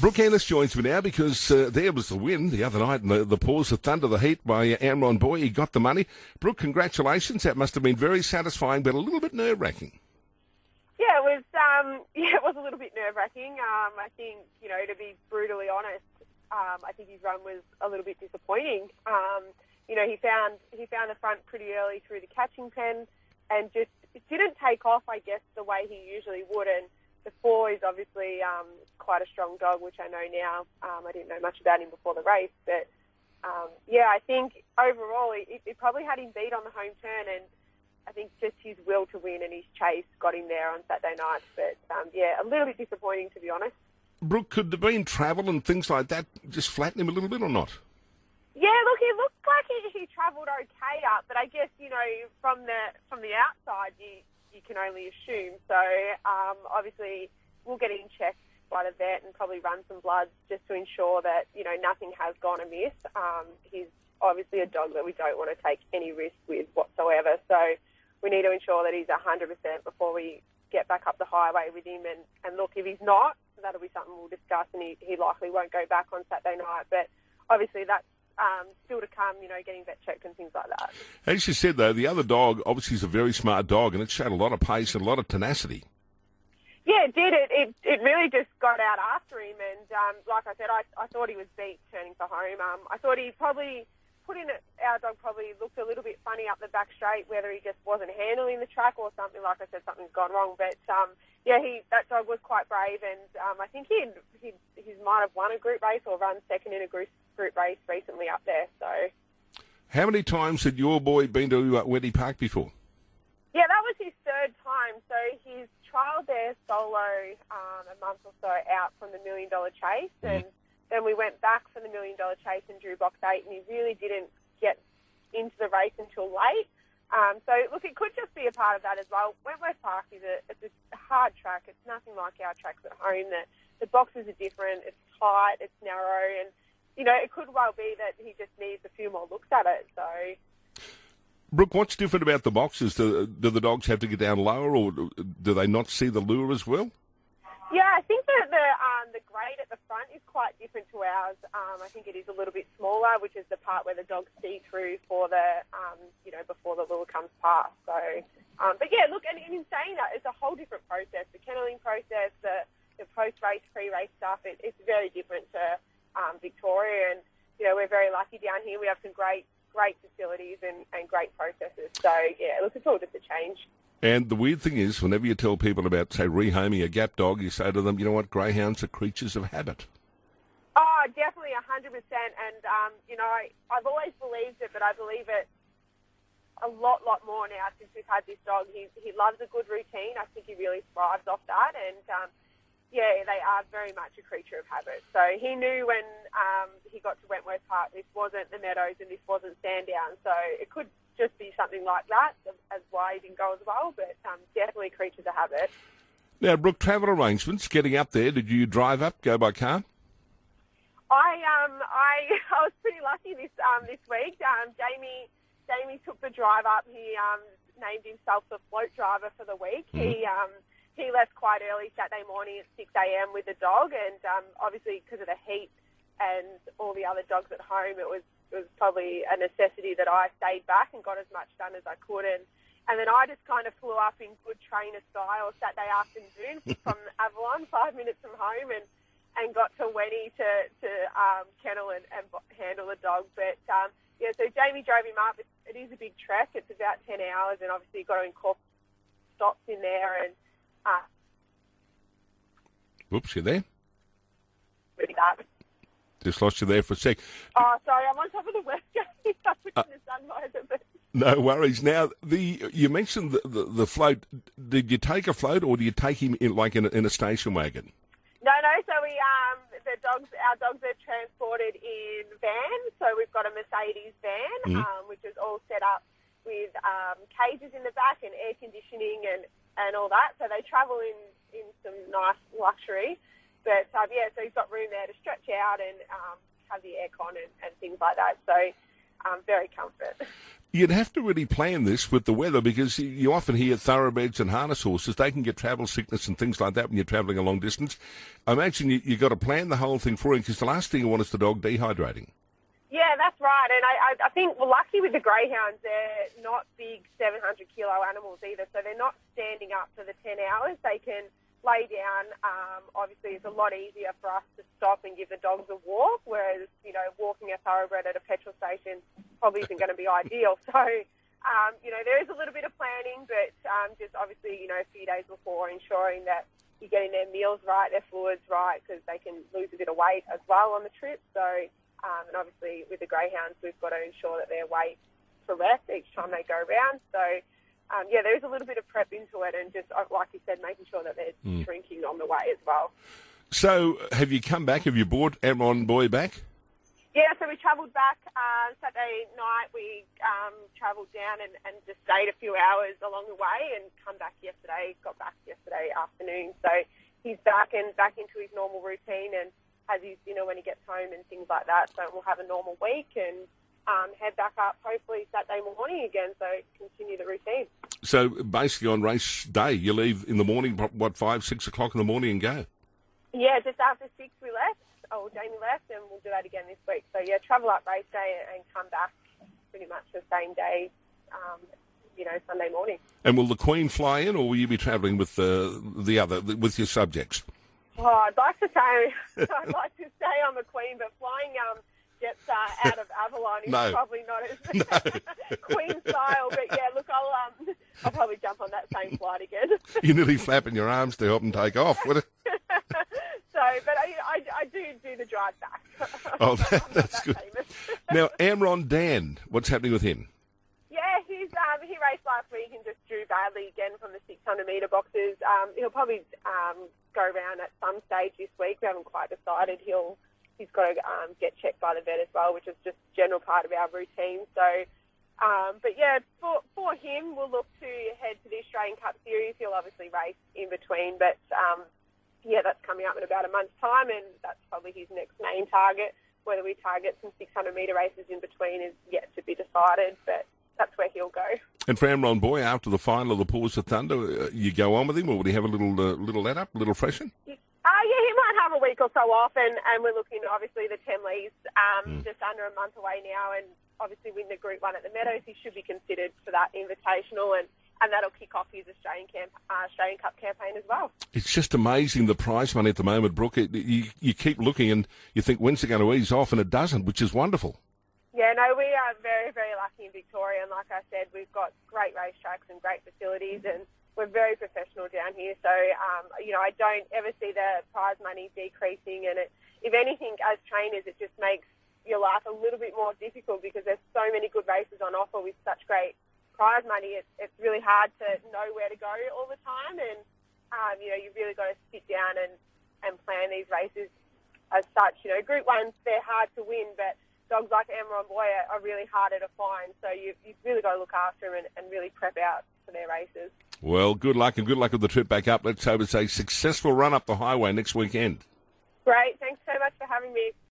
Brooke Ennis joins me now because uh, there was the win the other night in the, the Paws of Thunder, the Heat by uh, Amron Boy. He got the money. Brooke, congratulations. That must have been very satisfying, but a little bit nerve wracking. Yeah, it was. Um, yeah, it was a little bit nerve wracking. Um, I think you know, to be brutally honest, um, I think his run was a little bit disappointing. Um, you know, he found he found the front pretty early through the catching pen, and just didn't take off, I guess, the way he usually would. And the four is obviously um, quite a strong dog, which I know now. Um, I didn't know much about him before the race, but um, yeah, I think overall it, it probably had him beat on the home turn, and I think just his will to win and his chase got him there on Saturday night. But um, yeah, a little bit disappointing to be honest. Brooke, could there been travel and things like that just flatten him a little bit or not? Yeah, look, it looked like he, he travelled okay up, but I guess you know from the from the outside you you can only assume. So um, obviously we'll get him checked by the vet and probably run some bloods just to ensure that you know nothing has gone amiss. Um, he's obviously a dog that we don't want to take any risk with whatsoever. So we need to ensure that he's 100% before we get back up the highway with him. And, and look, if he's not, that'll be something we'll discuss, and he, he likely won't go back on Saturday night. But obviously that's um, still to come, you know, getting vet checked and things like that. As you said, though, the other dog obviously is a very smart dog, and it showed a lot of pace and a lot of tenacity. Yeah, it did. It, it, it really just got out after him, and um, like I said, I, I thought he was beat turning for home. Um, I thought he probably put in it, our dog probably looked a little bit funny up the back straight, whether he just wasn't handling the track or something. Like I said, something's gone wrong. But um, yeah, he that dog was quite brave, and um, I think he he he might have won a group race or run second in a group group race recently up there. So, how many times had your boy been to uh, Wenty Park before? Yeah, that was his third time. So he's trialled there solo um, a month or so out from the Million Dollar Chase, mm. and then we went back for the Million Dollar Chase and drew box eight, and he really didn't get into the race until late. Um, so look, it could just be a part of that as well. Wentworth Park is a it's a hard track. It's nothing like our tracks at home. The the boxes are different. It's tight. It's narrow, and you know it could well be that he just needs a few more looks at it. So. Brooke, what's different about the boxes? Do, do the dogs have to get down lower, or do they not see the lure as well? Yeah, I think that the um, the grade at the front is quite different to ours. Um, I think it is a little bit smaller, which is the part where the dogs see through for the um, you know before the lure comes past. So, um, but yeah, look, and in saying that, it's a whole different process. The kenneling process, the the post race, pre race stuff, it, it's very different to um, Victoria, and you know we're very lucky down here. We have some great great facilities and, and great processes. So yeah, look, it's all just a change. And the weird thing is, whenever you tell people about, say, rehoming a gap dog, you say to them, you know what, greyhounds are creatures of habit. Oh, definitely, 100%. And, um, you know, I, I've always believed it, but I believe it a lot, lot more now since we've had this dog. He, he loves a good routine. I think he really thrives off that. And, um, yeah, they are very much a creature of habit. So he knew when um, he got to Wentworth Park, this wasn't the Meadows and this wasn't Sandown. So it could just be something like that as why he didn't go as well, but um, definitely creatures of habit. Now, Brooke, travel arrangements, getting up there, did you drive up, go by car? I um I I was pretty lucky this um this week. Um, Jamie Jamie took the drive up. He um named himself the float driver for the week. Mm-hmm. He um he left quite early Saturday morning at 6 a.m. with the dog, and um, obviously because of the heat and all the other dogs at home, it was it was probably a necessity that I stayed back and got as much done as I could. And and then I just kind of flew up in good trainer style Saturday afternoon from Avalon, five minutes from home, and and got to Wenty to to um, kennel and, and handle the dog. But um, yeah, so Jamie drove him up. It, it is a big trek. It's about ten hours, and obviously you've got to incorporate stops in there and uh, Oops, you there? Really bad. Just lost you there for a sec. Oh, sorry, I'm on top of the west uh, the No worries. Now, the you mentioned the, the, the, float. Did you take a float, or do you take him in like in a, in a station wagon? No, no. So we um the dogs, our dogs are transported in vans. So we've got a Mercedes van, mm-hmm. um, which is all set up with um, cages in the back and air conditioning and and all that. So they travel in, in some nice luxury. But um, yeah, so he's got room there to stretch out and um, have the aircon and, and things like that. So um, very comfort. You'd have to really plan this with the weather because you often hear thoroughbreds and harness horses, they can get travel sickness and things like that when you're travelling a long distance. I imagine you, you've got to plan the whole thing for him because the last thing you want is the dog dehydrating. Yeah, that's right. And I, I, I think we're lucky with the greyhounds. They're not big 700 kilo animals either, so they're not standing up for the 10 hours. They can lay down. Um, obviously, it's a lot easier for us to stop and give the dogs a walk, whereas, you know, walking a thoroughbred at a petrol station probably isn't going to be ideal. So, um, you know, there is a little bit of planning, but um, just obviously, you know, a few days before ensuring that you're getting their meals right, their fluids right, because they can lose a bit of weight as well on the trip. So, um, and obviously with the greyhounds, we've got to ensure that their weight to rest each time they go around. So, um, yeah, there is a little bit of prep into it, and just uh, like you said, making sure that they're mm. drinking on the way as well. So, have you come back? Have you brought Amron Boy back? Yeah, so we travelled back uh, Saturday night. We um, travelled down and, and just stayed a few hours along the way, and come back yesterday. Got back yesterday afternoon, so he's back and back into his normal routine and has his dinner when he gets home and things like that. So we'll have a normal week and um, head back up hopefully Saturday morning again, so continue the routine. So basically, on race day, you leave in the morning, what five, six o'clock in the morning, and go. Yeah, just after six we left. Oh, Jamie left, and we'll do that again this week. So yeah, travel up race day and come back pretty much the same day. Um, you know, Sunday morning. And will the Queen fly in, or will you be travelling with the the other with your subjects? Oh, I'd like to say I'd like to stay on the Queen, but flying um, gets uh, out of Avalon is no. probably not as no. Queen style. But yeah, look, I'll um, I'll probably jump on that same flight again. You're nearly flapping your arms to help them take off, would it? so, but I, I, I, do do the drive back. Oh, that, that's that good. now, Amron Dan, what's happening with him? Yeah, he's um, he raced last week and badly again from the 600 metre boxes. Um, he'll probably um, go around at some stage this week. We haven't quite decided. He'll he's got to um, get checked by the vet as well, which is just general part of our routine. So, um, but yeah, for, for him, we'll look to head to the Australian Cup Series. He'll obviously race in between, but um, yeah, that's coming up in about a month's time, and that's probably his next main target. Whether we target some 600 metre races in between is yet to be decided, but that's where he'll go. And for Amron Boy, after the final of the Paws of Thunder, uh, you go on with him, or would he have a little uh, little let up, a little freshen? Uh, yeah, he might have a week or so off, and, and we're looking obviously the Temlees um, mm. just under a month away now, and obviously win the Group One at the Meadows. He should be considered for that invitational, and, and that'll kick off his Australian camp, uh, Australian Cup campaign as well. It's just amazing the prize money at the moment, Brooke. It, you you keep looking and you think when's it going to ease off, and it doesn't, which is wonderful. Yeah, no, we are very, very lucky in Victoria, and like I said, we've got great racetracks and great facilities, and we're very professional down here. So, um, you know, I don't ever see the prize money decreasing. And it, if anything, as trainers, it just makes your life a little bit more difficult because there's so many good races on offer with such great prize money. It's, it's really hard to know where to go all the time. And, um, you know, you've really got to sit down and, and plan these races as such. You know, Group 1s, they're hard to win, but dogs like Amron Boy are, are really harder to find. So you, you've really got to look after them and, and really prep out for their races. Well, good luck and good luck with the trip back up. Let's hope it's a successful run up the highway next weekend. Great. Thanks so much for having me.